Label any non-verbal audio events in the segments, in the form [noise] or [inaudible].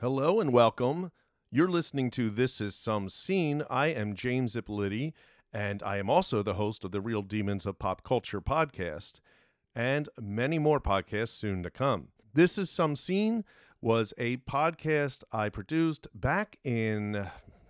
Hello and welcome. You're listening to This Is Some Scene. I am James Ippoliti, and I am also the host of the Real Demons of Pop Culture podcast, and many more podcasts soon to come. This Is Some Scene was a podcast I produced back in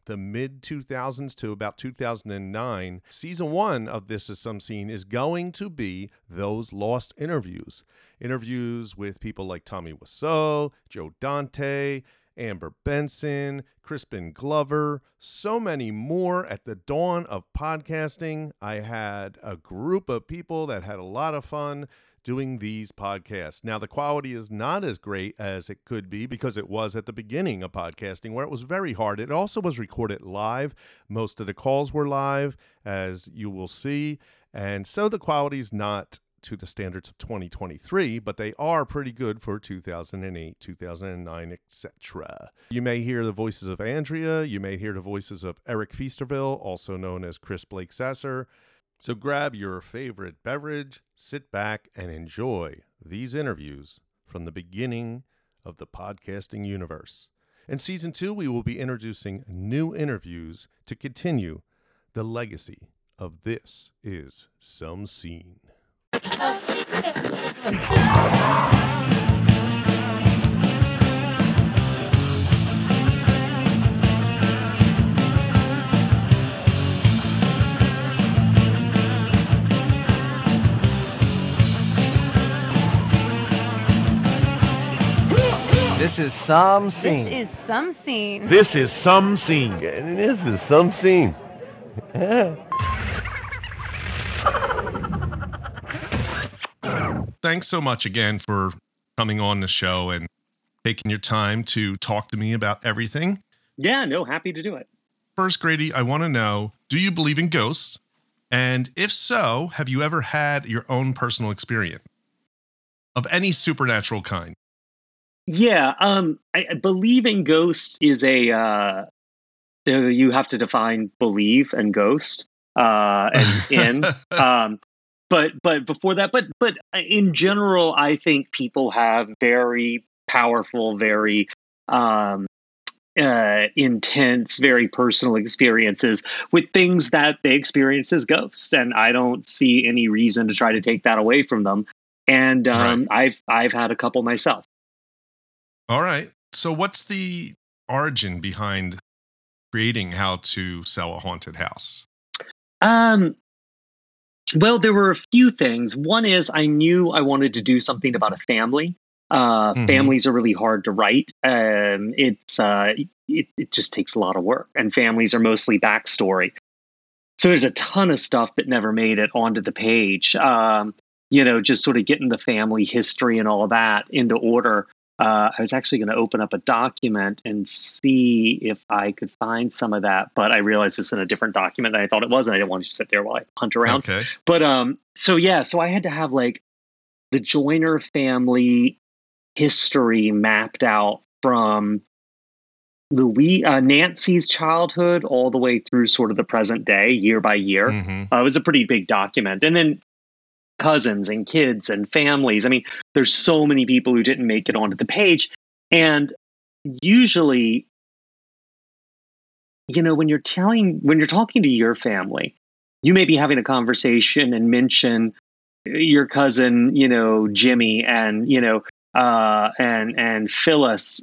the mid 2000s to about 2009. Season one of This Is Some Scene is going to be those lost interviews. Interviews with people like Tommy Wiseau, Joe Dante, Amber Benson, Crispin Glover, so many more. At the dawn of podcasting, I had a group of people that had a lot of fun doing these podcasts. Now, the quality is not as great as it could be because it was at the beginning of podcasting where it was very hard. It also was recorded live. Most of the calls were live, as you will see. And so the quality is not to the standards of 2023, but they are pretty good for 2008, 2009, etc. You may hear the voices of Andrea, you may hear the voices of Eric Feasterville, also known as Chris Blake Sasser. So grab your favorite beverage, sit back, and enjoy these interviews from the beginning of the podcasting universe. In season two, we will be introducing new interviews to continue the legacy of This Is Some Scene. Is some scene. This is some scene. This is some scene. And this is some scene. [laughs] Thanks so much again for coming on the show and taking your time to talk to me about everything. Yeah, no, happy to do it. First, Grady, I want to know do you believe in ghosts? And if so, have you ever had your own personal experience of any supernatural kind? Yeah, um, I, I believe in ghosts is a uh, you have to define believe and ghost uh, and [laughs] in. um, but but before that, but but uh, in general, I think people have very powerful, very um, uh, intense, very personal experiences with things that they experience as ghosts, and I don't see any reason to try to take that away from them. And um, I've I've had a couple myself. All right. So, what's the origin behind creating how to sell a haunted house? Um, well, there were a few things. One is I knew I wanted to do something about a family. Uh, Mhm. Families are really hard to write. Um, it's uh, it, it just takes a lot of work, and families are mostly backstory. So there's a ton of stuff that never made it onto the page. Um, you know, just sort of getting the family history and all that into order. Uh, I was actually going to open up a document and see if I could find some of that, but I realized it's in a different document than I thought it was, and I didn't want to sit there while I hunt around. Okay. But um, so yeah, so I had to have like the Joyner family history mapped out from Louis uh, Nancy's childhood all the way through sort of the present day, year by year. hmm Uh, it was a pretty big document, and then cousins and kids and families. I mean, there's so many people who didn't make it onto the page, and usually, you know, when you're telling, when you're talking to your family, you may be having a conversation and mention your cousin, you know, Jimmy, and you know, uh, and and Phyllis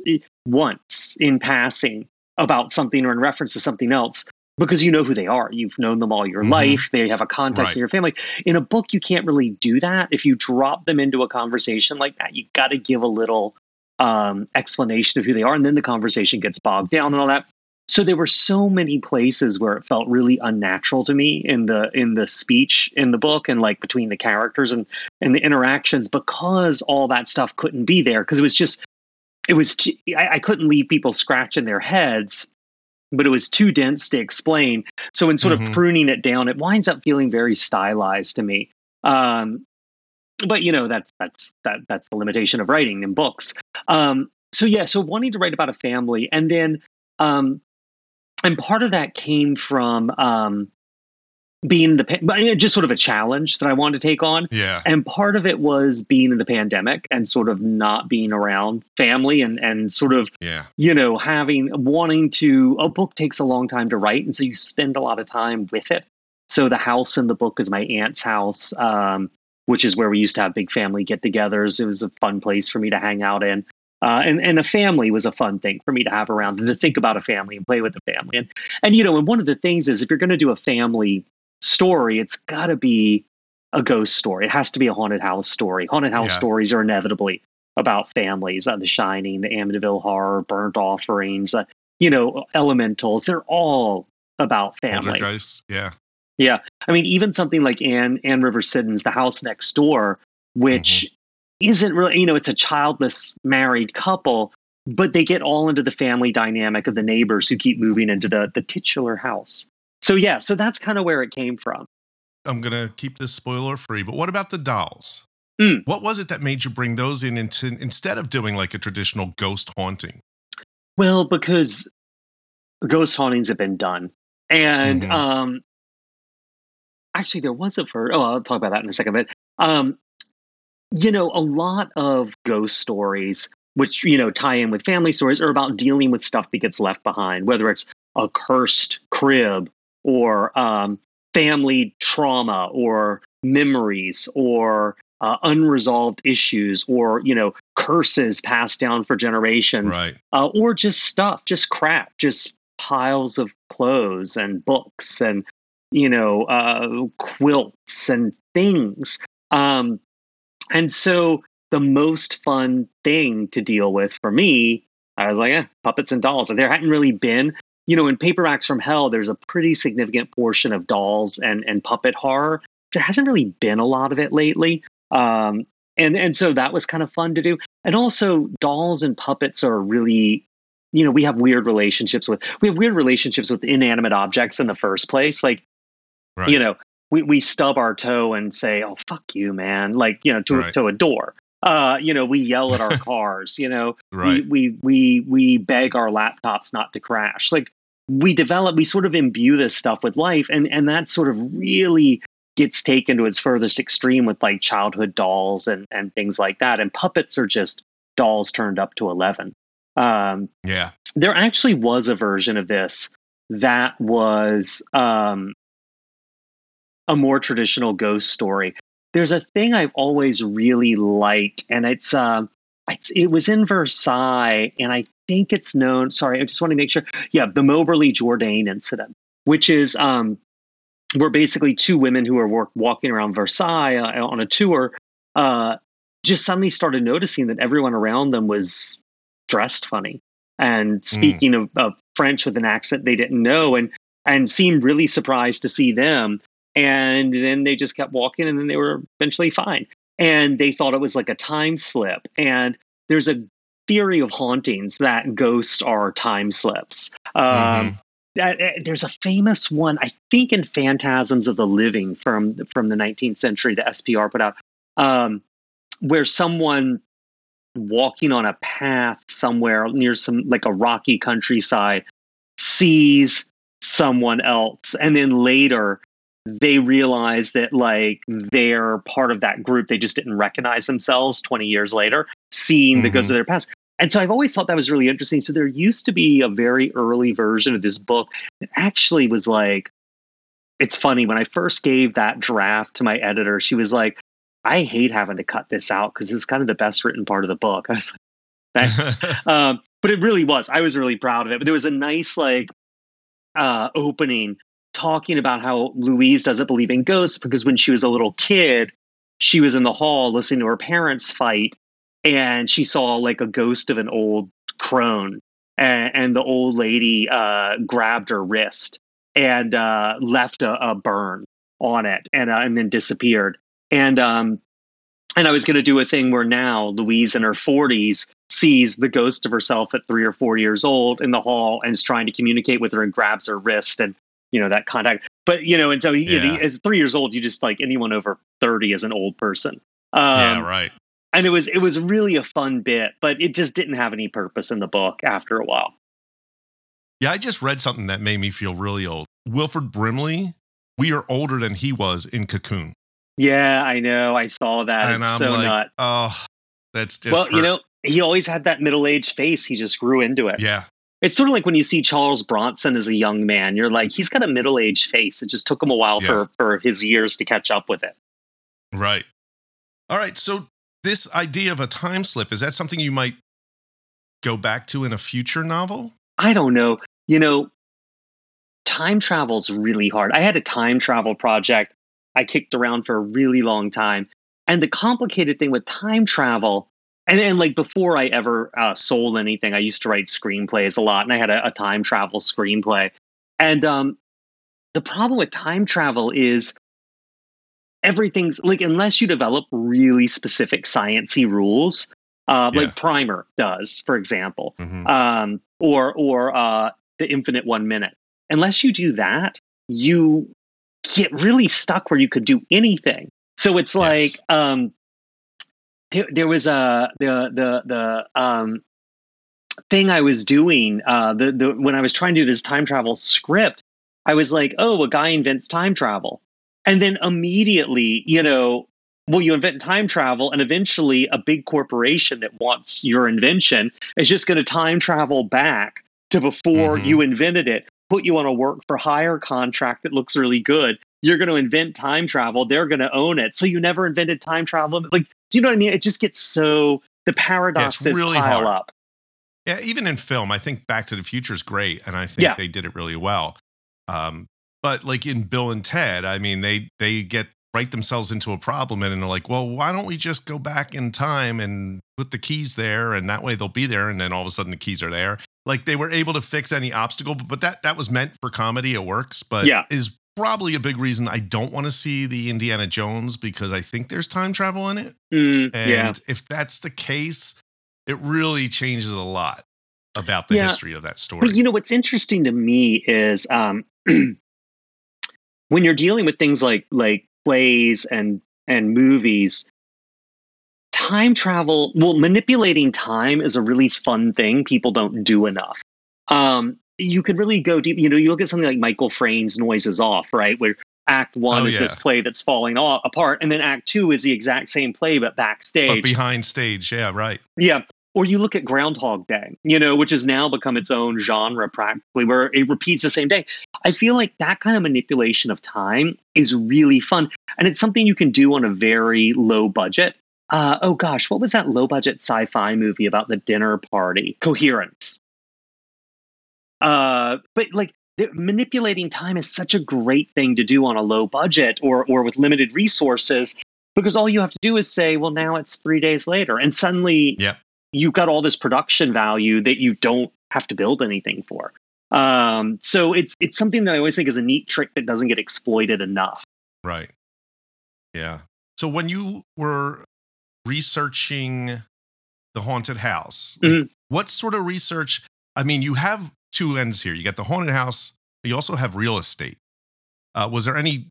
once in passing about something or in reference to something else because you know who they are. You've known them all your Mhm. life. They have a context Right. in your family. In a book, you can't really do that. If you drop them into a conversation like that, you got to give a little um, explanation of who they are, and then the conversation gets bogged down and all that. So there were so many places where it felt really unnatural to me in the in the speech in the book and like between the characters and and the interactions because all that stuff couldn't be there because it was just it was I couldn't leave people scratching their heads but it was too dense to explain. So in sort Mhm. of pruning it down it winds up feeling very stylized to me. Um but you know that's that's that that's the limitation of writing in books. Um so yeah so wanting to write about a family and then um and part of that came from um being the but, just sort of a challenge that I wanted to take on. Yeah. And part of it was being in the pandemic and sort of not being around family and and sort of Yeah. you know having wanting to a book takes a long time to write and so you spend a lot of time with it. So the house in the book is my aunt's house, um, which is where we used to have big family get-togethers. It was a fun place for me to hang out in. Uh, and and a family was a fun thing for me to have around and to think about a family and play with the family. And and you know, and one of the things is if you're going to do a family story, it's got to be a ghost story. It has to be a haunted house story. Haunted house Yeah. stories are inevitably about families. Uh, the Shining, the Amityville Horror, Burnt Offerings, uh, you know, Elementals. They're all about family. Yeah. Yeah, I mean, even something like Anne Anne River Siddons, The House Next Door, which isn't really, you know, it's a childless married couple, but they get all into the family dynamic of the neighbors who keep moving into the the titular house. So yeah, so that's kind of where it came from. I'm gonna keep this spoiler free, but what about the dolls? Mm. What was it that made you bring those in into instead of doing like a traditional ghost haunting? Well, because ghost hauntings have been done, and Mhm. um, actually, there was a first. Oh, I'll talk about that in a second. But um, you know, a lot of ghost stories, which you know tie in with family stories, are about dealing with stuff that gets left behind, whether it's a cursed crib or um, family trauma or memories or uh, unresolved issues or you know curses passed down for generations Right. uh, or just stuff, just crap, just piles of clothes and books and you know uh, quilts and things. Um, and so the most fun thing to deal with for me, I was like, eh, puppets and dolls. And there hadn't really been, you know, in Paperbacks from Hell, there's a pretty significant portion of dolls and and puppet horror. There hasn't really been a lot of it lately. Um, and and so that was kind of fun to do. And also, dolls and puppets are really, you know, we have weird relationships with we have weird relationships with inanimate objects in the first place. Like, Right. you know, we we stub our toe and say, "Oh fuck you, man!" Like you know, to Right. to a door. Uh, you know, we yell at our [laughs] cars. You know, Right. we, we we we beg our laptops not to crash. Like we develop, we sort of imbue this stuff with life, and and that sort of really gets taken to its furthest extreme with like childhood dolls and and things like that. And puppets are just dolls turned up to eleven. Um, yeah. there actually was a version of this that was um, a more traditional ghost story. There's a thing I've always really liked, and it's um, it's, it was in Versailles, and I think it's known. Sorry, I just want to make sure. Yeah, the Moberly Jourdain incident, which is um, where basically two women who are work, walking around Versailles uh, on a tour uh, just suddenly started noticing that everyone around them was dressed funny and speaking of, of French with an accent they didn't know, and and seemed really surprised to see them. And then they just kept walking, and then they were eventually fine. And they thought it was like a time slip. And there's a theory of hauntings that ghosts are time slips. Um, Mhm. that- uh, there's a famous one, I think, in Phantasms of the Living from from the 19th century, the SPR put out, um, where someone walking on a path somewhere near some like a rocky countryside sees someone else, and then later they realize that like they're part of that group. They just didn't recognize themselves 20 years later, seeing the ghosts of their past. And so I've always thought that was really interesting. So there used to be a very early version of this book that actually was like, it's funny. When I first gave that draft to my editor, she was like, I hate having to cut this out because it's kind of the best written part of the book. [laughs] I was like, [laughs] um, but it really was. I was really proud of it. But there was a nice like uh, opening talking about how Louise doesn't believe in ghosts because when she was a little kid, she was in the hall listening to her parents fight, and she saw like a ghost of an old crone, and, and the old lady uh, grabbed her wrist and uh, left a, a burn on it, and uh, and then disappeared. And um, and I was going to do a thing where now Louise in her forties sees the ghost of herself at three or four years old in the hall and is trying to communicate with her and grabs her wrist and you know that contact. But you know, and so you know, Yeah. as three years old, you just like anyone over thirty is an old person. Um, yeah. Right. and it was it was really a fun bit, but it just didn't have any purpose in the book after a while. Yeah. I just read something that made me feel really old. Wilford Brimley we are older than he was in Cocoon. Yeah, I know. I saw that. and it's I'm so like, nut. oh, that's just Well, you know, he always had that middle-aged face. He just grew into it. yeah, It's sort of like when you see Charles Bronson as a young man. You're like, he's got a middle-aged face. It just took him a while Yeah. for for his years to catch up with it. right. All right, so this idea of a time slip is that something you might go back to in a future novel? I don't know. You know, time travel's really hard. I had a time travel project I kicked around for a really long time. And the complicated thing with time travel, and then like before I ever uh, sold anything, I used to write screenplays a lot, and I had a, a time travel screenplay. And um, the problem with time travel is everything's like unless you develop really specific sciency rules, uh, Yeah. like Primer does, for example Mhm. um, or or uh, the infinite one minute. Unless you do that, you get really stuck where you could do anything. So it's like Yes. um, there, there was a the the the um, thing I was doing uh, the the when I was trying to do this time travel script. I was like, oh, a guy invents time travel, and then immediately, you know. Well, you invent time travel, and eventually, a big corporation that wants your invention is just going to time travel back to before Mhm. you invented it, put you on a work for hire contract that looks really good. You're going to invent time travel. They're going to own it. So you never invented time travel. Like, do you know what I mean? It just gets so the paradoxes really pile hard. up. Yeah, even in film, I think Back to the Future is great, and I think Yeah. they did it really well. Um, but like in Bill and Ted, I mean, they they get write themselves into a problem, and they're like, well, why don't we just go back in time and put the keys there, and that way they'll be there, and then all of a sudden the keys are there. Like they were able to fix any obstacle, but, but that that was meant for comedy. It works, but Yeah. is probably a big reason I don't want to see the Indiana Jones because I think there's time travel in it. Mm, And yeah. if that's the case, it really changes a lot about the Yeah. history of that story. But you know what's interesting to me is um, [clears throat] when you're dealing with things like like plays and and movies, time travel. Well, manipulating time is a really fun thing. People don't do enough. Um, you could really go deep. You know, you look at something like Michael Frayn's "Noises Off," right, where Act One Oh, is this play that's falling off, apart, and then Act Two is the exact same play but backstage. but behind stage, yeah, right. Yeah. Or you look at Groundhog Day, you know, which has now become its own genre practically, where it repeats the same day. I feel like that kind of manipulation of time is really fun. And it's something you can do on a very low budget. Uh, oh gosh, what was that low budget sci fi movie about the dinner party? Coherence. Uh, but like manipulating time is such a great thing to do on a low budget or, or with limited resources because all you have to do is say, well, now it's three days later. And suddenly Yep. you've got all this production value that you don't have to build anything for. Um, so it's it's something that I always think is a neat trick that doesn't get exploited enough. Right. Yeah. So when you were researching the haunted house, like, Mhm. what sort of research? I mean, you have two ends here. You got the haunted house, but you also have real estate. Uh, was there any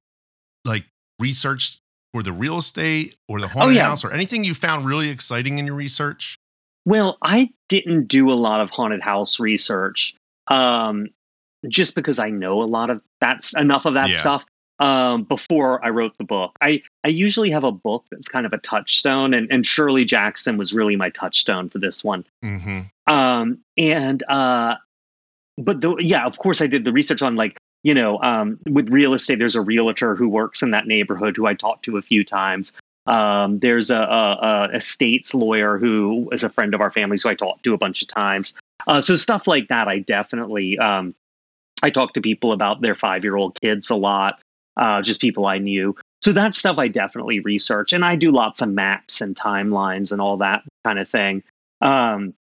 like research for the real estate or the haunted Oh, yeah. house or anything you found really exciting in your research? Well, I didn't do a lot of haunted house research, um, just because I know a lot of that's enough of that Yeah. stuff. Um, before I wrote the book, I I usually have a book that's kind of a touchstone, and and Shirley Jackson was really my touchstone for this one. Mm-hmm. um and uh but the yeah of course i did the research on like you know um with real estate there's a realtor who works in that neighborhood who i talked to a few times. Um there's a, a, a estates lawyer who is a friend of our family so i talked to a bunch of times. Uh so stuff like that i definitely um i talked to people about their five year old kids a lot uh just people i knew. So that stuff i definitely research and i do lots of maps and timelines and all that kind of thing. Um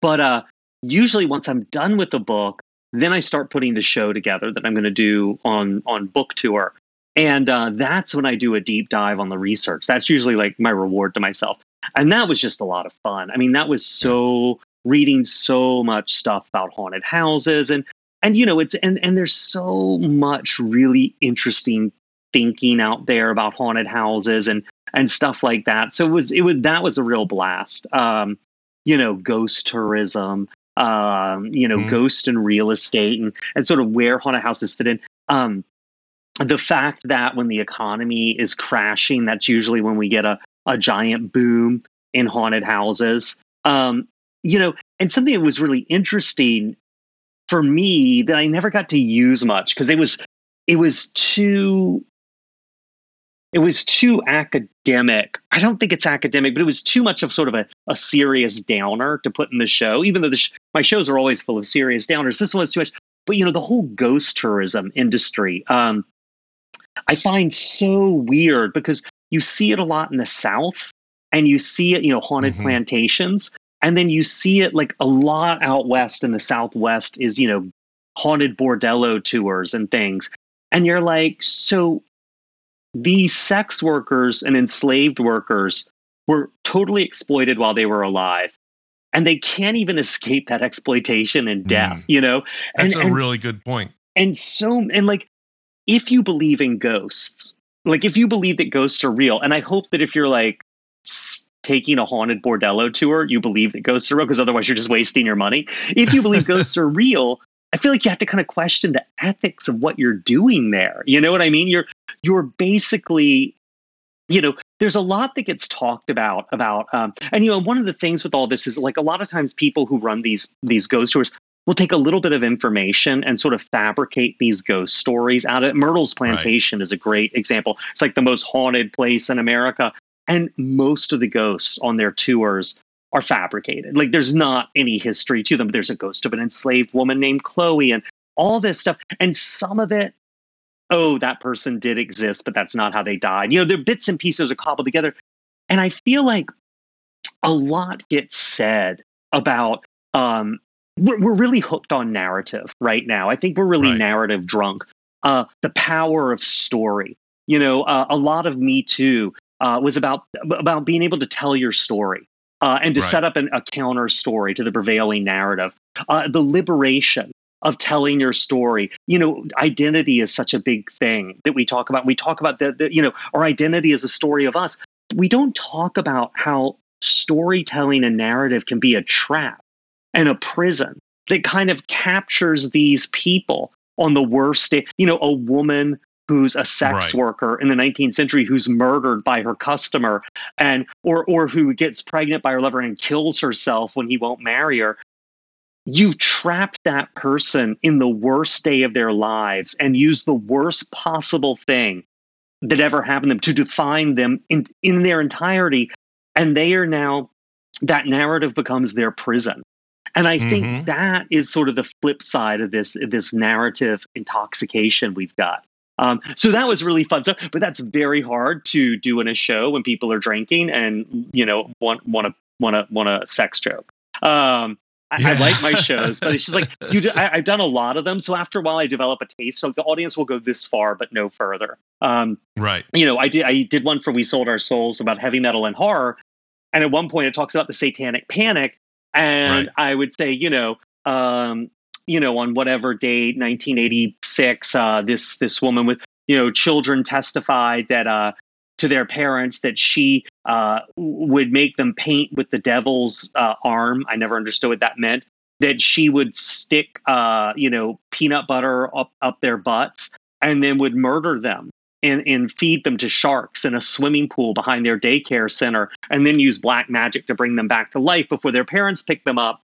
but uh, usually once I'm done with the book, then I start putting the show together that I'm going to do on on book tour, and uh, that's when I do a deep dive on the research. That's usually like my reward to myself, and that was just a lot of fun. I mean, that was so reading so much stuff about haunted houses and and you know it's and and there's so much really interesting thinking out there about haunted houses and and stuff like that. So it was it was that was a real blast. Um, you know, ghost tourism, um, you know, Mhm. ghost and real estate and, and sort of where haunted houses fit in. Um, the fact that when the economy is crashing, that's usually when we get a, a giant boom in haunted houses. Um, you know, and something that was really interesting for me that I never got to use much because it was it was too it was too academic. I don't think it's academic, but it was too much of sort of a, a serious downer to put in the show. Even though the sh- my shows are always full of serious downers, this one was too much. But you know, the whole ghost tourism industry, um, I find so weird because you see it a lot in the South, and you see it, you know, haunted Mhm. plantations, and then you see it like a lot out west in the Southwest is you know haunted bordello tours and things, and you're like, so these sex workers and enslaved workers were totally exploited while they were alive. And they can't even escape that exploitation and death, Mm. you know? That's and, a and, really good point. and so and like if you believe in ghosts like if you believe that ghosts are real and i hope that if you're like taking a haunted bordello tour you believe that ghosts are real because otherwise you're just wasting your money if you believe [laughs] ghosts are real i feel like you have to kind of question the ethics of what you're doing there you know what i mean you're you're basically you know there's a lot that gets talked about about um, and you know one of the things with all this is like a lot of times people who run these these ghost tours will take a little bit of information and sort of fabricate these ghost stories out of it. Myrtle's Plantation is a great example. It's like the most haunted place in America. And most of the ghosts on their tours are fabricated. Like there's not any history to them. There's a ghost of an enslaved woman named Chloe and all this stuff. And some of it, oh, that person did exist, but that's not how they died. You know, they're bits and pieces are cobbled together. And I feel like a lot gets said about um, we're, we're really hooked on narrative right now. I think we're really Right. narrative drunk. Uh, the power of story. You know, uh, a lot of Me Too uh, was about about being able to tell your story uh, and to Right. set up an, a counter story to the prevailing narrative. Uh, the liberation of telling your story. You know, identity is such a big thing that we talk about. We talk about the, the you know our identity is a story of us. We don't talk about how storytelling and narrative can be a trap and a prison that kind of captures these people on the worst day. You know, a woman who's a sex Right. worker in the 19th century who's murdered by her customer and or or who gets pregnant by her lover and kills herself when he won't marry her. you trap that person in the worst day of their lives and use the worst possible thing that ever happened to them to define them in, in their entirety. And they are now, that narrative becomes their prison. And I think Mhm. that is sort of the flip side of this this narrative intoxication we've got. Um, so that was really fun. So, but that's very hard to do in a show when people are drinking and you know want want to want to want a sex joke. Um, I, I like my shows, but it's just like you. Do, I, I've done a lot of them, so after a while, I develop a taste. So the audience will go this far, but no further. Um, Right. you know, I did I did one for We Sold Our Souls about heavy metal and horror, and at one point it talks about the Satanic Panic, and Right. I would say, you know, um, you know, on whatever date, 1986, uh, this this woman with you know children testified that uh, to their parents that she uh, would make them paint with the devil's uh, arm. I never understood what that meant. That she would stick, uh, you know, peanut butter up up their butts, and then would murder them and, and feed them to sharks in a swimming pool behind their daycare center, and then use black magic to bring them back to life before their parents pick them up.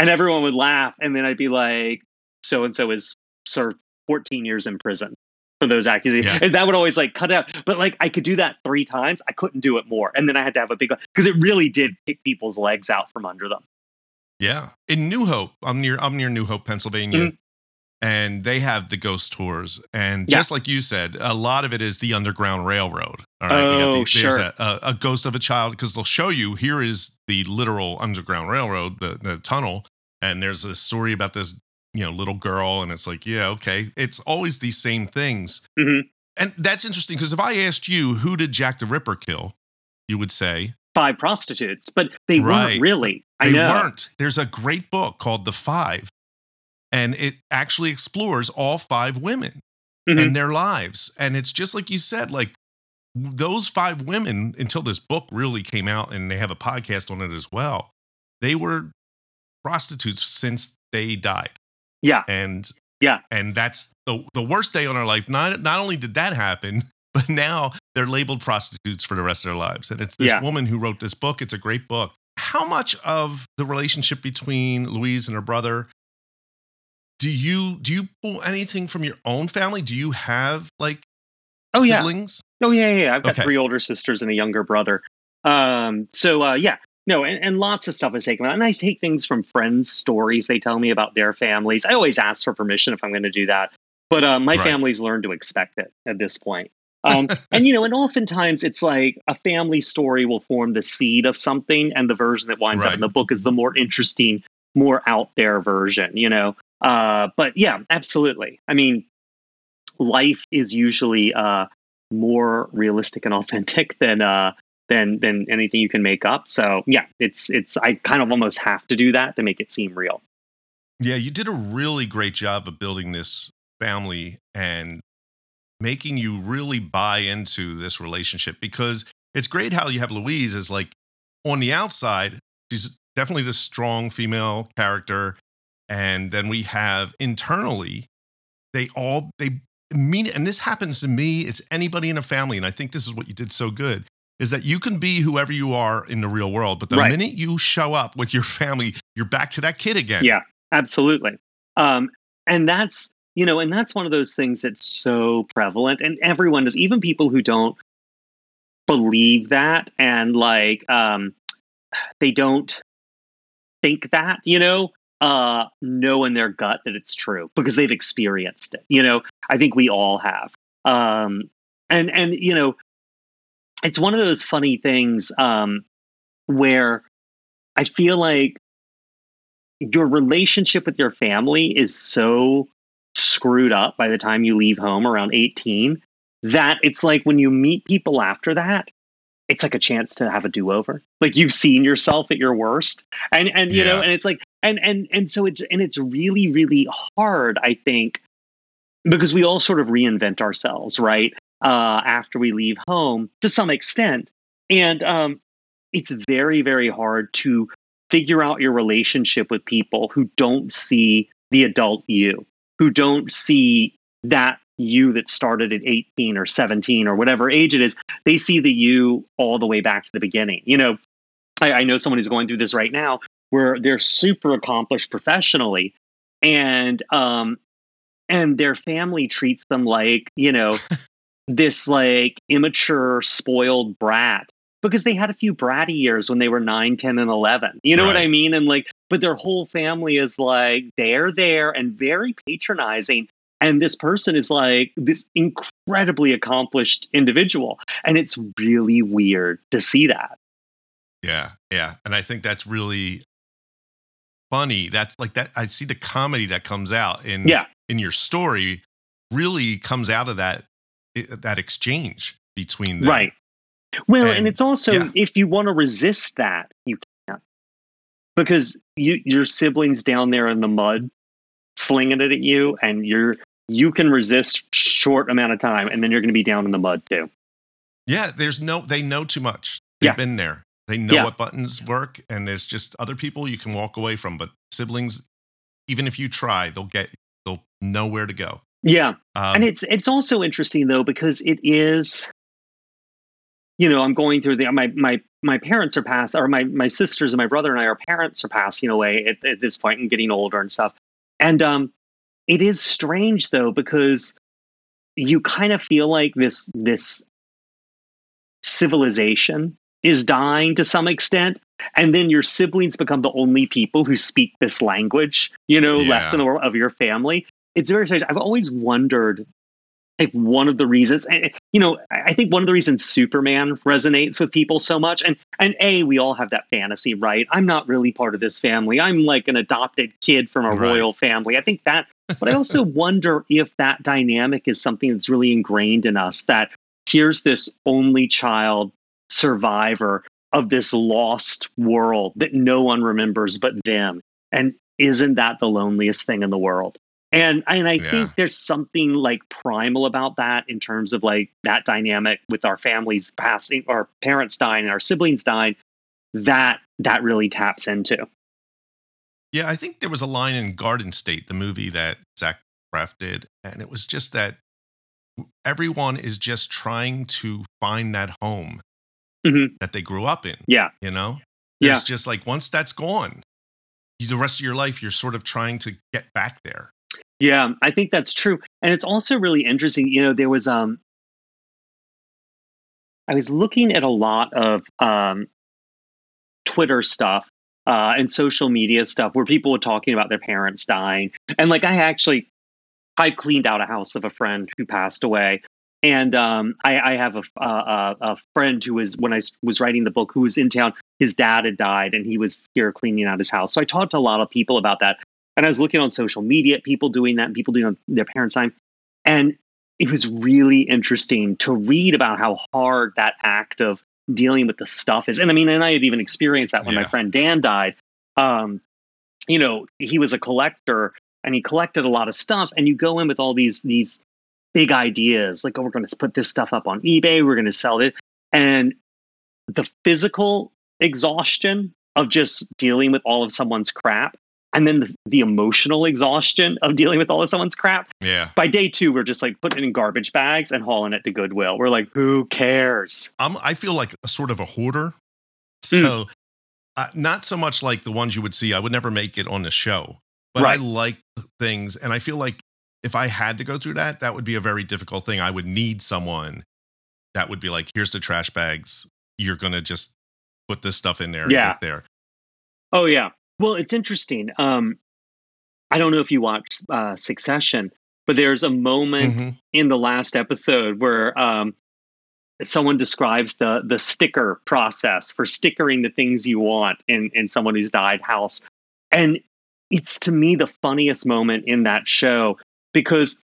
And everyone would laugh, and then I'd be like, "So and so is served 14 years in prison for those accusations." Yeah. And that would always like cut out. But like I could do that three times, I couldn't do it more, and then I had to have a big because it really did kick people's legs out from under them. Yeah. In New Hope, I'm near I'm near New Hope, Pennsylvania. Mm-hmm. And they have the ghost tours. And Yeah. just like you said, a lot of it is the Underground Railroad. All right. Oh, There's sure. a, a, ghost of a child because they'll show you here is the literal Underground Railroad, the, the tunnel. And there's a story about this, you know, little girl. And it's like, yeah, okay. It's always these same things. Mhm. And that's interesting because if I asked you, who did Jack the Ripper kill? You would say, Five prostitutes, but they Right. weren't really. I They know. weren't. There's a great book called The Five, and it actually explores all five women Mhm. and their lives. And it's just like you said, like those five women, until this book really came out, and they have a podcast on it as well, they were prostitutes since they died. Yeah. And Yeah. And that's the, the worst day on our life. Not not only did that happen, [laughs] but now they're labeled prostitutes for the rest of their lives. And it's this Yeah. woman who wrote this book. It's a great book. How much of the relationship between Louise and her brother do you do you pull anything from your own family? Do you have like Oh yeah. siblings? Oh yeah, yeah. yeah. I've got Okay. three older sisters and a younger brother. Um, so uh, yeah, no, and, and lots of stuff is taken. And I take things from friends' stories they tell me about their families. I always ask for permission if I'm going to do that, but uh, my Right. family's learned to expect it at this point. Um, [laughs] and you know, and oftentimes it's like a family story will form the seed of something, and the version that winds up in the book is the more interesting, more out there version. You know, uh, but yeah, absolutely. I mean, life is usually uh, more realistic and authentic [laughs] than uh, than than anything you can make up. So yeah, it's it's I kind of almost have to do that to make it seem real. Yeah, you did a really great job of building this family and making you really buy into this relationship because it's great how you have Louise as like on the outside, she's definitely the strong female character. And then we have internally, they all they mean and this happens to me, it's anybody in a family, and I think this is what you did so good. Is that you can be whoever you are in the real world, but the Right. minute you show up with your [laughs] family, you're back to that kid again. Yeah, absolutely. Um, and that's you know, and that's one of those things that's so prevalent, and everyone does, even people who don't believe that, and like um, they don't think that, you know, uh, know in their gut that it's true because they've experienced it. You know, I think we all have. Um, and and you know, it's one of those funny things um, where I feel like your relationship with your family is so screwed up by the time you leave home around 18 that it's like when you meet people after that it's like a chance to have a do-over like you've seen yourself at your worst and and you know and it's like and and and so it's and it's really really hard i think because we all sort of reinvent ourselves right uh after we leave home to some extent and um it's very very hard to figure out your relationship with people who don't see the adult you, who don't see that you that started at 18 or 17 or whatever age it is. They see the you all the way back to the beginning. You know, I, I know someone who's going through this right now where they're super accomplished professionally. And um and their family treats them like, you know, [laughs] this like immature, spoiled brat because they had a few bratty years when they were 9 10 and 11 you know what i mean? And like but their whole family is like they're there and very patronizing. And this person is like this incredibly accomplished individual. And it's really weird to see that. Yeah, yeah. And I think that's really funny. That's like that I see the comedy that comes out in yeah in your story really comes out of that eh, that exchange between them. right well and, And- it's also yeah. if you want to resist that you can't because you your siblings down there in the mud slinging it at you and you're you can resist short amount of time and then you're going to be down in the mud too Yeah, there's no they know too much. They've Yeah. been there. They know Yeah. what buttons work and there's just other people you can walk away from, but siblings even if you try, they'll get they'll know where to go. yeah Um, and it's it's also interesting though because it is you know i'm going through the my my my parents are past or my my sisters and my brother and i our parents are passing away at, at this point and getting older and stuff and um it is strange though because you kind of feel like this this civilization is dying to some extent and then your siblings become the only people who speak this language you know left in the world of your family. It's very strange. I've always wondered if one of the reasons eh, eh, you know i I think one of the reasons superman resonates with people so much and and a we all have that fantasy right? I'm not really part of this family. I'm like an adopted kid from a Right. royal family. I think that but i also [laughs] wonder if that dynamic is something that's really ingrained in us that here's this only child survivor of this lost world that no one remembers but them. And isn't that the loneliest thing in the world? And and i Yeah. think there's something like primal about that in terms of like that dynamic with our families passing our parents dying and our siblings dying that that really taps into. Yeah, I think there was a line in Garden State, the movie that Zach Lovecraft did, and it was just that everyone is just trying to find that home Mhm. that they grew up in. Yeah. You know, Yeah. it's just like once that's gone, you- the rest of your life you're sort of trying to get back there. Yeah, I think that's true. And it's also really interesting. You know, there was um I was looking at a lot of um Twitter stuff uh and social media stuff where people were talking about their parents dying. And like I actually I cleaned out a house of a friend who passed away. And um, I, I have a, a, a friend who was, when I was writing the book, who was in town. His dad had died and he was here cleaning out his house. So I talked to a lot of people about that. And I was looking on social media, at people doing that, and people doing their parents' time. And it was really interesting to read about how hard that act of dealing with the stuff is. And I mean, and I had even experienced that when my friend Dan died. Um, you know, he was a collector and he collected a lot of stuff. And you go in with all these these big ideas, like, oh, we're going to put this stuff up on eBay, we're going to sell it, and the physical exhaustion of just dealing with all of someone's crap. And then the, the emotional exhaustion of dealing with all of someone's crap Yeah. by day two, we're just like putting it in garbage bags and hauling it to Goodwill. We're like, who cares? I'm, I feel like a sort of a hoarder. Hmm. So, uh, not so much like the ones you would see. I would never make it on the show, but I like things. And I feel like if I had to go through that, that would be a very difficult thing. I would need someone that would be like, here's the trash bags. You're going to just put this stuff in there and Yeah. get there. Oh yeah. Well, it's interesting. Um, I don't know if you watched uh, Succession, but there's a moment Mhm. in the last episode where um, someone describes the the sticker process for stickering the things you want in in someone who's died house, and it's to me the funniest moment in that show because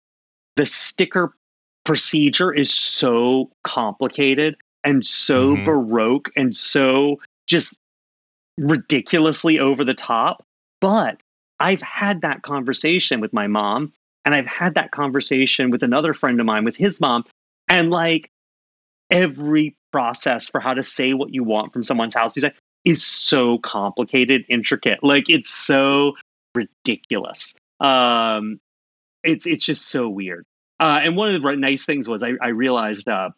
the sticker procedure is so complicated and so Mhm. baroque and so just ridiculously over the top. But I've had that conversation with my mom, and I've had that conversation with another friend of mine with his mom. And like every process for how to say what you want from someone's house he's like, is so complicated, intricate. Like it's so ridiculous. Um, it's it's just so weird. Uh, and one of the nice things was I, I realized uh,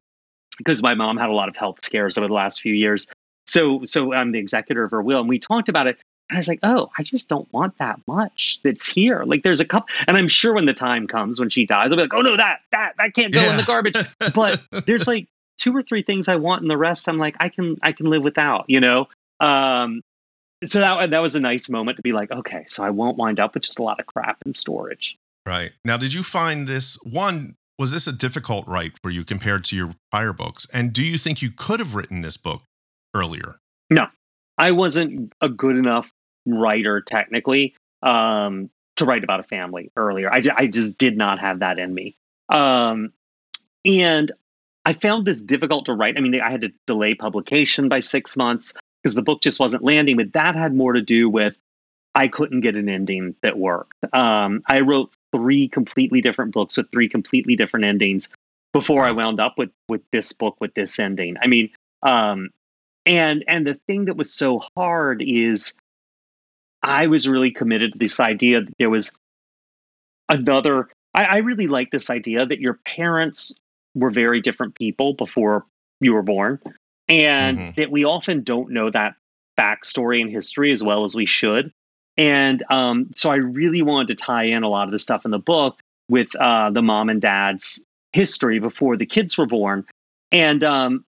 because my mom had a lot of health scares over the last few years. So so I'm the executor of her will, and we talked about it. And I was like, oh, I just don't want that much that's here. Like there's a couple, and I'm sure when the time comes when she dies, I'll be like, oh no, that that that can't go in the garbage. But [laughs] there's like two or three things I want, and the rest I'm like, I can I can live without, you know. Um, so that that was a nice moment to be like, okay, so I won't wind up with just a lot of crap in storage. Right. Now, did you find this one? Was this a difficult write for you compared to your prior books? And do you think you could have written this book earlier? No, I wasn't a good enough writer technically um, to write about a family earlier. I, I just did not have that in me. Um, and I found this difficult to write. I mean, I had to delay publication by six months because the book just wasn't landing, but that had more to do with I couldn't get an ending that worked. Um, I wrote three completely different books with three completely different endings before I wound up with with this book with this ending. I mean, um, and and the thing that was so hard is I was really committed to this idea that there was another. I, I really like this idea that your parents were very different people before you were born, and Mhm. that we often don't know that backstory and history as well as we should. And um, so I really wanted to tie in a lot of the stuff in the book with uh, the mom and dad's history before the kids were born. And um,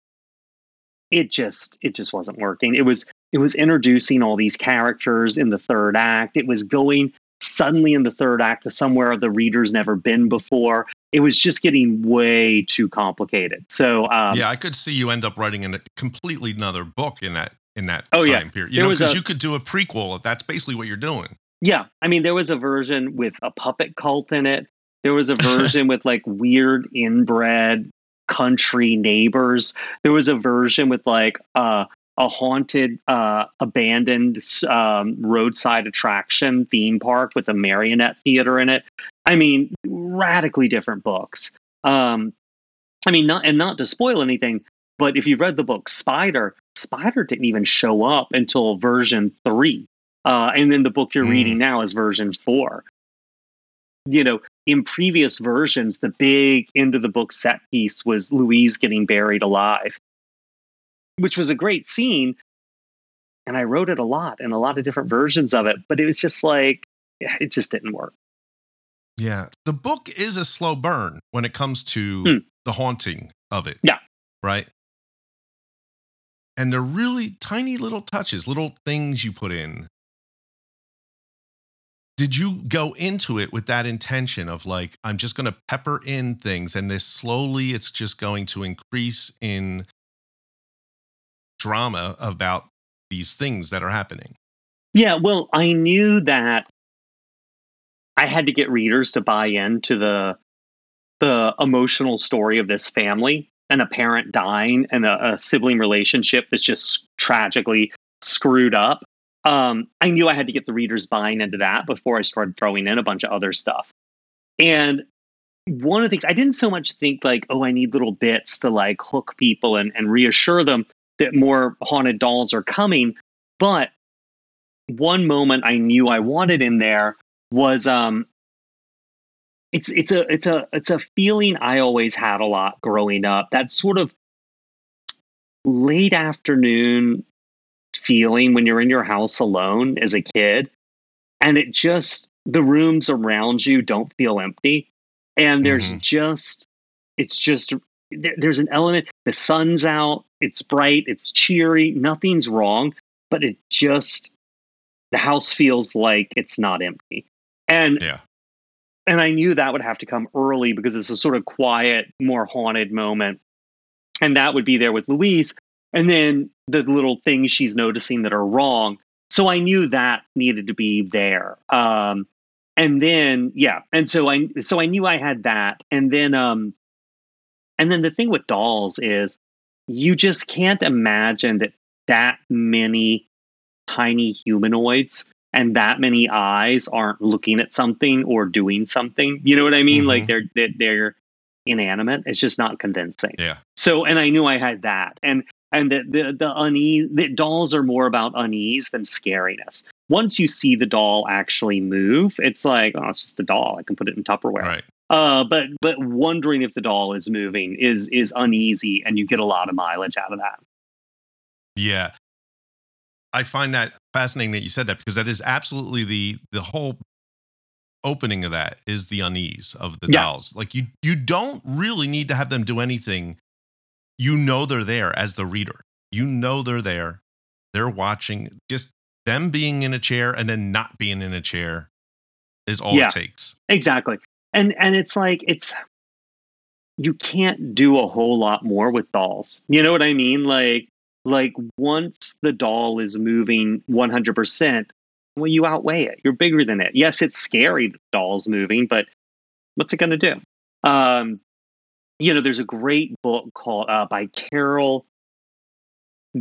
it just it just wasn't working. It was it was introducing all these characters in the third act. It was going suddenly in the third act to somewhere the reader's never been before. It was just getting way too complicated. So um, yeah, I could see you end up writing a completely another book in that in that Oh, time yeah. period. You There know, because a- you could do a prequel. That's basically what you're doing. Yeah, I mean, there was a version with a puppet cult in it. There was a version [laughs] with like weird inbred country neighbors. There was a version with like uh, a haunted, uh, abandoned um, roadside attraction theme park with a marionette theater in it. I mean, radically different books. Um, I mean, not and not to spoil anything, but if you've read the book Spider, Spider didn't even show up until version three. Uh, and then the book you're Mm. reading now is version four. You know, in previous versions, the big end of the book set piece was Louise getting buried alive, which was a great scene. And I wrote it a lot and a lot of different versions of it, but it was just like, it just didn't work. Yeah. The book is a slow burn when it comes to Hmm. the haunting of it. Yeah. Right. And they're really tiny little touches, little things you put in. Did you go into it with that intention of like, I'm just going to pepper in things and this slowly it's just going to increase in drama about these things that are happening? Yeah, well, I knew that I had to get readers to buy into the the emotional story of this family and a parent dying and a, a sibling relationship that's just tragically screwed up. Um, I knew I had to get the readers buying into that before I started throwing in a bunch of other stuff. And one of the things I didn't so much think like, oh, I need little bits to like hook people and, and reassure them that more haunted dolls are coming. But one moment I knew I wanted in there was um it's it's a it's a it's a feeling I always had a lot growing up. That sort of late afternoon feeling when you're in your house alone as a kid and it just the rooms around you don't feel empty and there's mm-hmm. just it's just there's an element the sun's out it's bright it's cheery nothing's wrong but it just the house feels like it's not empty and Yeah. And i knew that would have to come early because it's a sort of quiet more haunted moment. And that would be there with louise. And then the little things she's noticing that are wrong. So i knew that needed to be there. Um and then yeah. And so i so i knew i had that. And then um and then the thing with dolls is you just can't imagine that that many tiny humanoids and that many eyes aren't looking at something or doing something you know what i mean like Mhm. they're they're, they're inanimate it's just not convincing Yeah. so and i knew i had that and and the the, the unease the dolls are more about unease than scariness once you see the doll actually move it's like oh it's just a doll i can put it in tupperware Right. uh, but but wondering if the doll is moving is is uneasy, and you get a lot of mileage out of that. Yeah. I find that fascinating that you said that because that is absolutely the the whole opening of that is the unease of the Yeah. dolls. Like you you don't really need to have them do anything. You know they're there as the reader. You know they're there. They're watching. Just them being in a chair and then not being in a chair is all Yeah. it takes. Exactly, and and it's like it's you can't do a whole lot more with dolls. You know what I mean? Like like once the doll is moving one hundred percent, well, you outweigh it. You're bigger than it. Yes, it's scary the doll's moving, but what's it going to do? Um, you know, there's a great book called uh, by Carol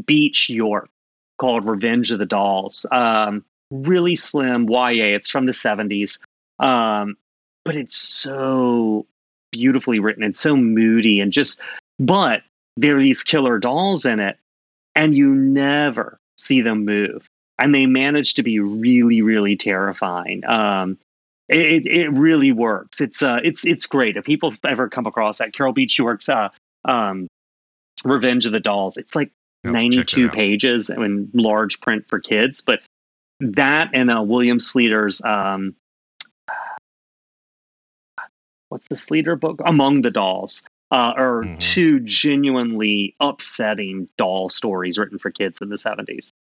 Beach York called Revenge of the Dolls. Um, really slim YA. It's from the 70s. Um, but it's so beautifully written. It's so moody and just, but there are these killer dolls in it, and you never see them move. And they manage to be really, really terrifying. Um, it, it really works. It's uh, it's it's great. If people ever come across that, Carol Beach York uh, um, Revenge of the Dolls. It's like I'll have to check that 92 pages in large print for kids, but that and uh, William Sleator's um, what's the Sleator book? Among the Dolls. Uh, are Mhm. two genuinely upsetting doll stories written for kids in the 70s.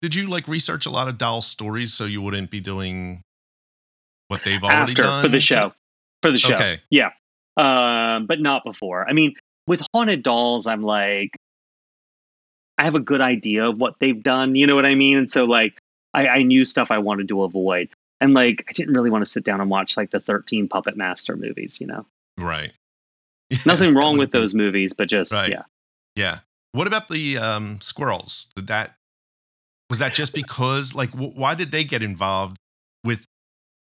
Did you like research a lot of doll stories so you wouldn't be doing what they've already After done for the show. For the show. Okay. Yeah. Um, but not before. I mean, with haunted dolls, I'm like, I have a good idea of what they've done. You know what I mean? And so, like, I, I knew stuff I wanted to avoid. And, like, I didn't really want to sit down and watch, like, the 13 Puppet Master movies, you know? Right. [laughs] Nothing wrong with those movies, but just, Right. yeah. Yeah. What about the um, squirrels? Did that was that just because like wh- why did they get involved with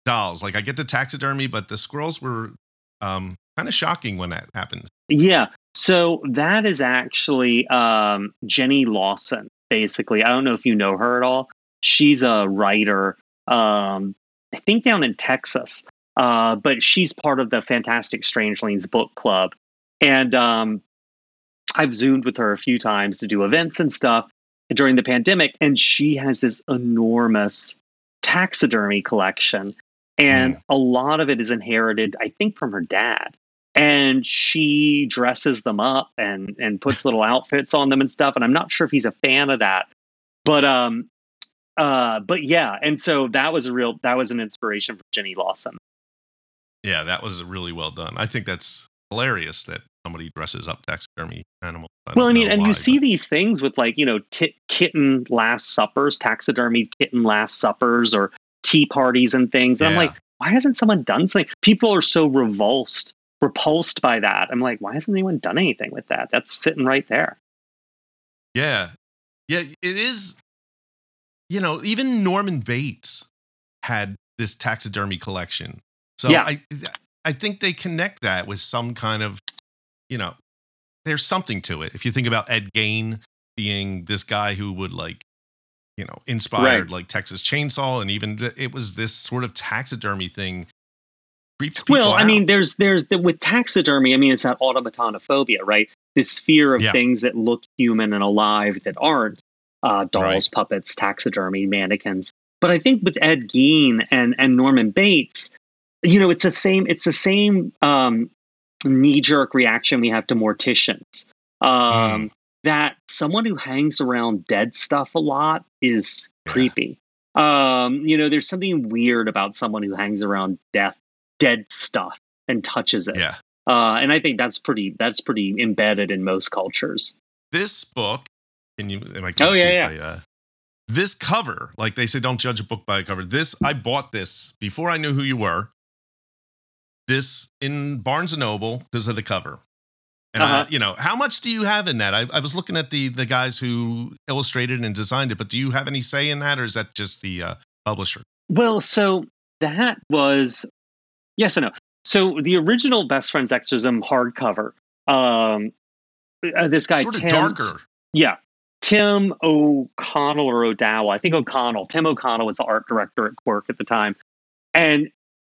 dolls? Like I get the taxidermy, but the squirrels were um, kind of shocking when that happened. Yeah. So that is actually um, Jenny Lawson, basically. I don't know if you know her at all. She's a writer, um, I think down in Texas. Uh, but she's part of the Fantastic Strangelings book club, and um, I've zoomed with her a few times to do events and stuff during the pandemic, and she has this enormous taxidermy collection, and Mm. a lot of it is inherited, I think, from her dad. And she dresses them up and and puts little [laughs] outfits on them and stuff. And I'm not sure if he's a fan of that, but um, uh, but yeah. And so that was a real that was an inspiration for Jenny Lawson. Yeah, that was really well done. I think that's hilarious that somebody dresses up taxidermy animals. I Well, I mean, and why, you see but- these things with like you know t- kitten last suppers, taxidermy kitten last suppers, or tea parties and things. And I'm like, why hasn't someone done something? People are so revulsed, repulsed by that. I'm like, why hasn't anyone done anything with that? That's sitting right there. Yeah. Yeah, it is. You know, even Norman Bates had this taxidermy collection. So Yeah. I I think they connect that with some kind of, you know, there's something to it. If you think about Ed Gein being this guy who would like, you know, inspired Right. like Texas Chainsaw and even it was this sort of taxidermy thing creeps people Well, I out. mean, there's there's the, with taxidermy. I mean, it's that automatonophobia, right? This fear of Yeah. things that look human and alive that aren't uh, dolls, Right. puppets, taxidermy, mannequins. But I think with Ed Gein and and Norman Bates, you know, it's the same. It's the same um, knee jerk reaction we have to morticians. Um, That someone who hangs around dead stuff a lot is Yeah. creepy. Um, you know, there's something weird about someone who hangs around death, dead stuff and touches it. yeah. Uh, and I think that's pretty that's pretty embedded in most cultures. this book can you am I Oh, yeah, yeah, I, uh, this cover like they say don't judge a book by a cover this i bought this before i knew who you were this in barnes and noble because of the cover and Uh-huh. you know how much do you have in that I, I was looking at the the guys who illustrated and designed it but do you have any say in that or is that just the uh, publisher Well, so that was yes and no. So the original Best Friends Exorcism hardcover, um, uh, this guy sort of Tim- darker Yeah. Tim O'Connell or O'Dowell. I think O'Connell. Tim O'Connell was the art director at Quirk at the time. And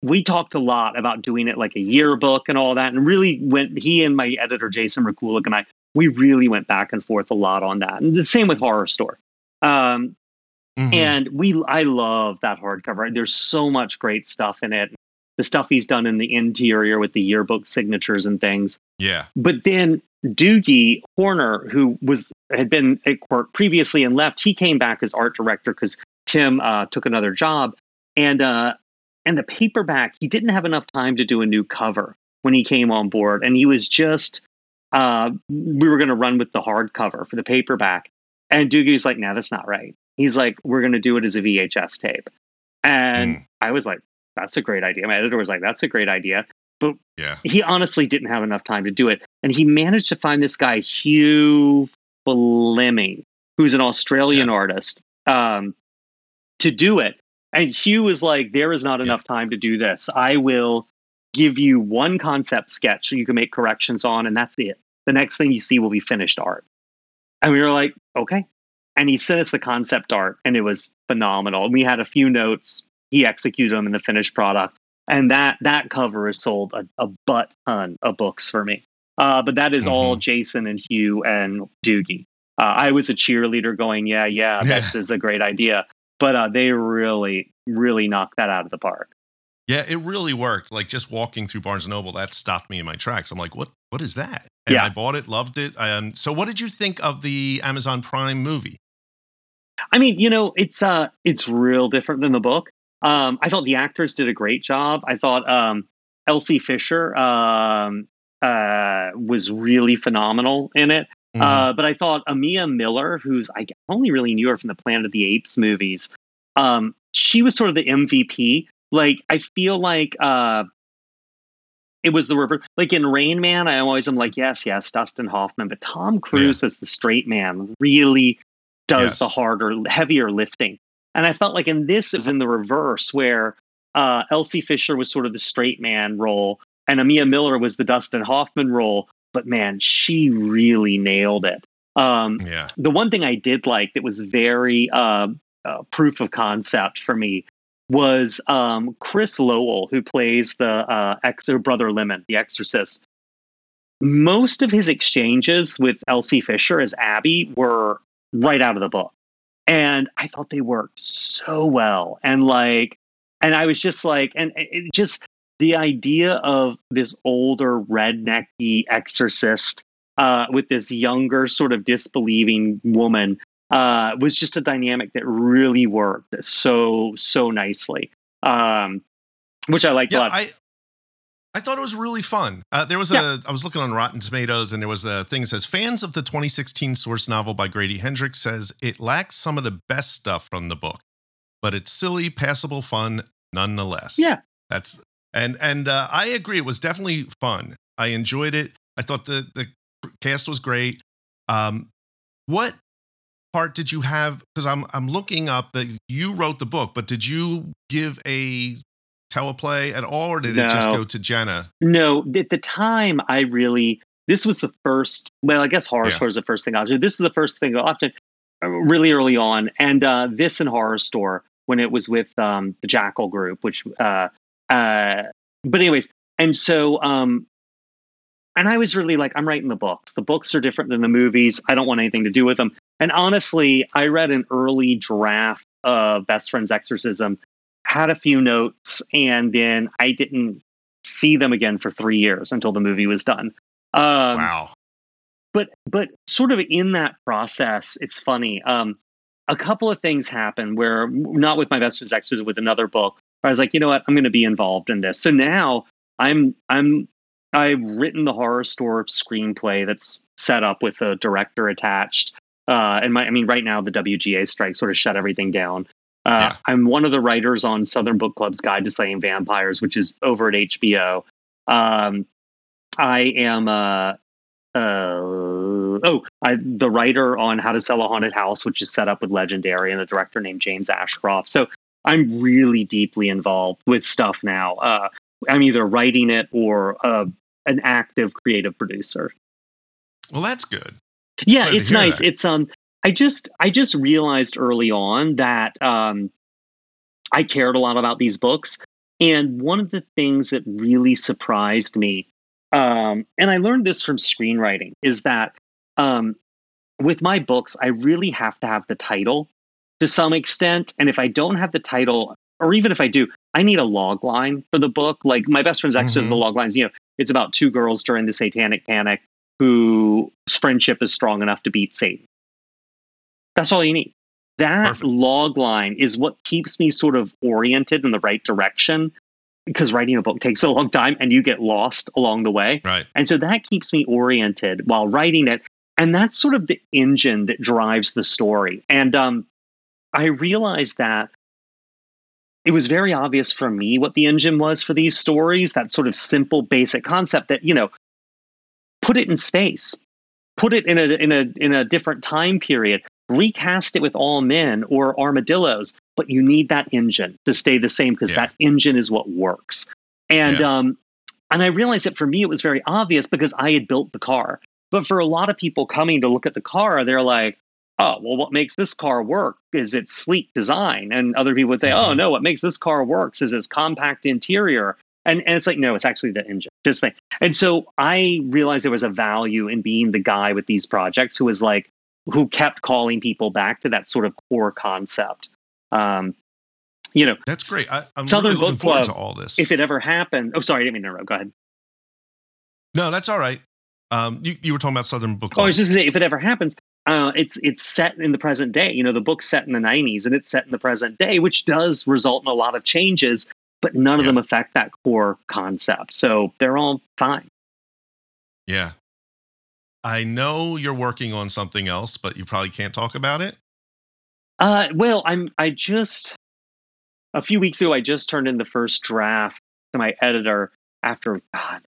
we talked a lot about doing it like a yearbook and all that. And really went, he and my editor, Jason Rekulak, and I, we really went back and forth a lot on that. And the same with Horrorstör. Um, Mhm. and we I love that hardcover. There's so much great stuff in it. The stuff he's done in the interior with the yearbook signatures and things. yeah But then Doogie Horner, who was had been at Quirk previously and left, he came back as art director because Tim uh, took another job, and uh, and the paperback he didn't have enough time to do a new cover when he came on board, and he was just uh, we were going to run with the hardcover for the paperback, and Doogie was like, "No, that's not right." He's like, "We're going to do it as a VHS tape," and Mm. I was like, "That's a great idea." My editor was like, "That's a great idea." But yeah he honestly didn't have enough time to do it. And he managed to find this guy, Hugh Fleming, who's an Australian artist, um, to do it. And Hugh was like, There is not enough time to do this. I will give you one concept sketch so you can make corrections on, and that's it. The next thing you see will be finished art. And we were like, Okay. And he sent us the concept art, and it was phenomenal. And we had a few notes. He executed them in the finished product and that that cover has sold a, a butt ton of books for me. Uh, but that is all Jason and Hugh and Doogie. Uh, I was a cheerleader, going, "Yeah, yeah, [laughs] this is a great idea." But uh, they really, really knocked that out of the park. Yeah, it really worked. Like just walking through Barnes and Noble, that stopped me in my tracks. I'm like, what? What is that? And Yeah. I bought it, loved it. Um, so, what did you think of the Amazon Prime movie? I mean, you know, it's uh, it's real different than the book. Um, I thought the actors did a great job. I thought um, Elsie Fisher um, uh, was really phenomenal in it. Mm-hmm. Uh, but I thought Amiah Miller, who's I only really knew her from the Planet of the Apes movies, um, she was sort of the MVP. Like I feel like uh, it was the reverse. Like in Rain Man, I always am like, yes, yes, Dustin Hoffman, but Tom Cruise as the straight man really does the harder, heavier lifting. And I felt like in this it was in the reverse, where uh, Elsie Fisher was sort of the straight man role, and Amiah Miller was the Dustin Hoffman role. But man, she really nailed it. Um, yeah. the one thing I did like that was very uh, uh, proof of concept for me was um, Chris Lowell, who plays the uh, ex or brother Lemon, the Exorcist. Most of his exchanges with Elsie Fisher as Abby were right out of the book, and I thought they worked so well. And like, and I was just like, and it just the idea of this older rednecky exorcist uh, with this younger sort of disbelieving woman uh, was just a dynamic that really worked so so nicely, um, which I liked yeah, a lot. I I thought it was really fun. Uh, there was Yeah. a I was looking on Rotten Tomatoes and there was a thing that says fans of the 2016 source novel by Grady Hendrix says it lacks some of the best stuff from the book, but it's silly, passable fun nonetheless. Yeah. that's and and uh, I agree. It was definitely fun. I enjoyed it. I thought the the cast was great. Um, what part did you have? Because I'm I'm looking up that you wrote the book, but did you give a teleplay at all, or did it just go to Jenna? No, at the time, I really this was the first. Well, I guess horror Yeah. store is the first thing I did. This is the first thing I often really early on, and uh, this and horror store when it was with um, the Jackal Group, which. Uh, uh, but anyways, and so um, and I was really like, I'm writing the books. The books are different than the movies. I don't want anything to do with them. And honestly, I read an early draft of Best Friend's Exorcism, had a few notes, and then I didn't see them again for three years until the movie was done. Um, wow. but but sort of in that process, it's funny. Um, a couple of things happen where not with my best friend's exorcism, with another book. I was like, you know what, I'm going to be involved in this. So now I'm I'm I've written the Horrorstör screenplay that's set up with a director attached. Uh, and my, I mean, right now the WGA strike sort of shut everything down. Uh, Yeah. I'm one of the writers on Southern Book Club's Guide to Slaying Vampires, which is over at HBO. Um, I am uh, uh, oh, I, the writer on How to Sell a Haunted House, which is set up with Legendary, and the director named James Ashcroft. So I'm really deeply involved with stuff now. Uh, I'm either writing it or uh, an active creative producer. Well, that's good. Yeah, Glad it's nice. that. It's um I just I just realized early on that um I cared a lot about these books and one of the things that really surprised me um and I learned this from screenwriting is that um with my books I really have to have the title to some extent and if I don't have the title or even if I do I need a log line for the book like my best friend's extras Mhm. the log lines you know it's about two girls during the satanic panic whose friendship is strong enough to beat Satan. That's all you need. That Perfect. log line is what keeps me sort of oriented in the right direction because writing a book takes a long time and you get lost along the way. Right. And so that keeps me oriented while writing it. And that's sort of the engine that drives the story. And um, I realized that it was very obvious for me what the engine was for these stories that sort of simple, basic concept that, you know, put it in space, put it in a, in a, in a different time period, recast it with all men or armadillos. But you need that engine to stay the same because Yeah. that engine is what works. And Yeah. um, and I realized that for me it was very obvious because I had built the car. But for a lot of people coming to look at the car, they're like, "Oh, well, what makes this car work is its sleek design." And other people would say, "Oh, no, what makes this car works is its compact interior." And and it's like, no, it's actually the engine. Just thing. And so I realized there was a value in being the guy with these projects who was like, who kept calling people back to that sort of core concept. Um, you know, That's great. I, I'm Southern really looking Book forward Club, to all this. if it ever happened. Oh, sorry, I didn't mean to interrupt. Go ahead. no, that's all right. Um, you, you were talking about Southern Book Oh, I Club. was just gonna say, if it ever happens, uh, it's it's set in the present day. You know, the book's set in the '90s, and it's set in the present day, which does result in a lot of changes, but none of them affect that core concept. So they're all fine. yeah. I know you're working on something else, but you probably can't talk about it. Uh, well, I'm I just a few weeks ago I just turned in the first draft to my editor after God,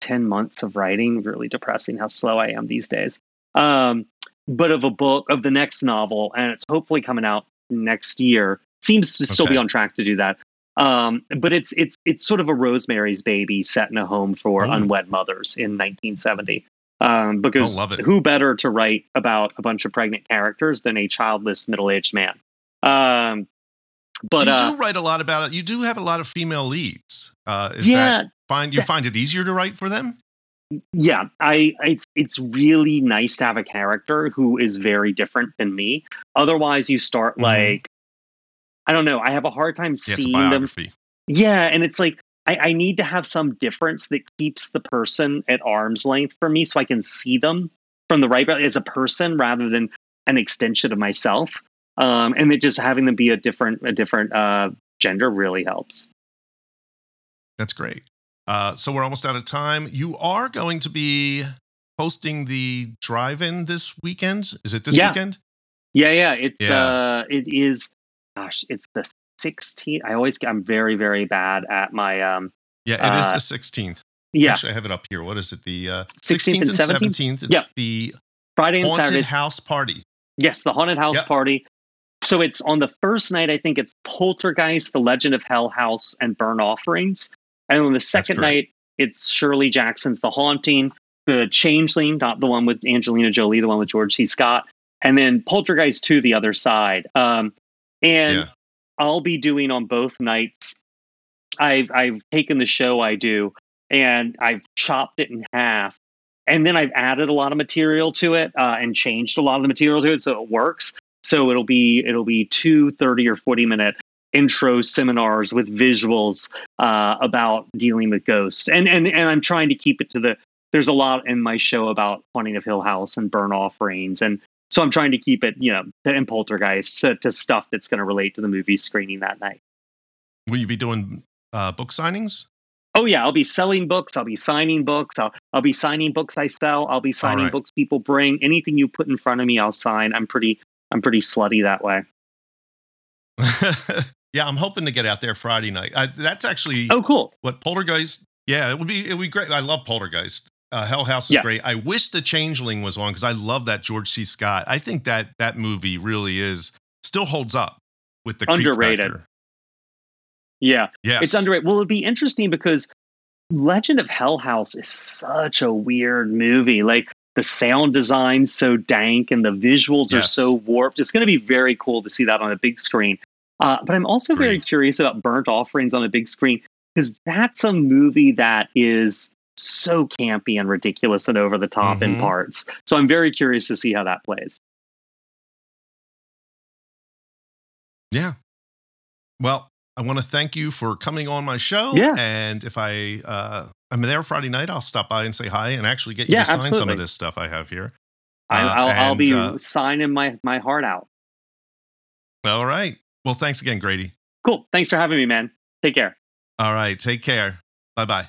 ten months of writing. Really depressing how slow I am these days. Um, but of a book of the next novel, and it's hopefully coming out next year. Seems to still be on track to do that. Um, but it's it's it's sort of a Rosemary's Baby set in a home for Ooh. unwed mothers in 1970. Um, because Oh, love it. who better to write about a bunch of pregnant characters than a childless middle-aged man? Um, but you uh, do write a lot about it. You do have a lot of female leads. Uh, is yeah, that find you that- find it easier to write for them? Yeah i it's it's really nice to have a character who is very different than me otherwise you start Mhm. like i don't know i have a hard time Yeah, seeing them yeah and it's like I, I need to have some difference that keeps the person at arm's length for me so i can see them from the right as a person rather than an extension of myself um and that just having them be a different a different uh gender really helps That's great. Uh, so we're almost out of time. You are going to be hosting the drive-in this weekend. Is it this Yeah. weekend? Yeah, yeah. It's Yeah. uh it is gosh, it's the 16th. I always I'm very, very bad at my um Yeah, it is Uh, the 16th. yeah, Actually, I have it up here. What is it? The uh, 16th 16th and and 17th. It's Yeah. the Friday and Haunted Saturday. House Party. Yes, the haunted house Yep. party. So it's on the first night, I think it's Poltergeist, The Legend of Hell House, and Burnt Offerings. And on the second night, it's Shirley Jackson's The Haunting, The Changeling, not the one with Angelina Jolie, the one with George C. Scott, and then Poltergeist 2, the other side. Um, and Yeah. I'll be doing on both nights. I've I've taken the show I do and I've chopped it in half, and then I've added a lot of material to it uh, and changed a lot of the material to it so it works. So it'll be it'll be two 30 or 40 minute intro seminars with visuals uh, about dealing with ghosts, and and and I'm trying to keep it to the. There's a lot in my show about haunting of Hill House and Burnt Offerings, and so I'm trying to keep it, you know, to, and poltergeist to, to stuff that's going to relate to the movie screening that night. Will you be doing uh, book signings? Oh yeah, I'll be selling books. I'll be signing books. I'll I'll be signing books I sell. I'll be signing right. books people bring. Anything you put in front of me, I'll sign. I'm pretty I'm pretty slutty that way. [laughs] yeah, I'm hoping to get out there Friday night. I, that's actually Oh, cool. what Poltergeist. Yeah, it would be it would be great. I love Poltergeist. Uh, Hell House is Yeah. great. I wish the Changeling was on because I love that George C. Scott. I think that that movie really is still holds up with the Underrated. Yeah, Yes, it's underrated. Well, it'd be interesting because Legend of Hell House is such a weird movie. Like the sound design's so dank and the visuals are so warped. It's going to be very cool to see that on a big screen. Uh, but I'm also very curious about Burnt Offerings on a big screen because that's a movie that is so campy and ridiculous and over the top in Mhm. parts. So I'm very curious to see how that plays. Yeah. Well, I want to thank you for coming on my show. Yeah. And if I uh, I'm there Friday night, I'll stop by and say hi and actually get you Yeah, to sign some of this stuff I have here. I, Uh, I'll, I'll be uh, signing my, my heart out. all right. Well, thanks again, Grady. Cool. Thanks for having me, man. Take care. All right. Take care. Bye bye.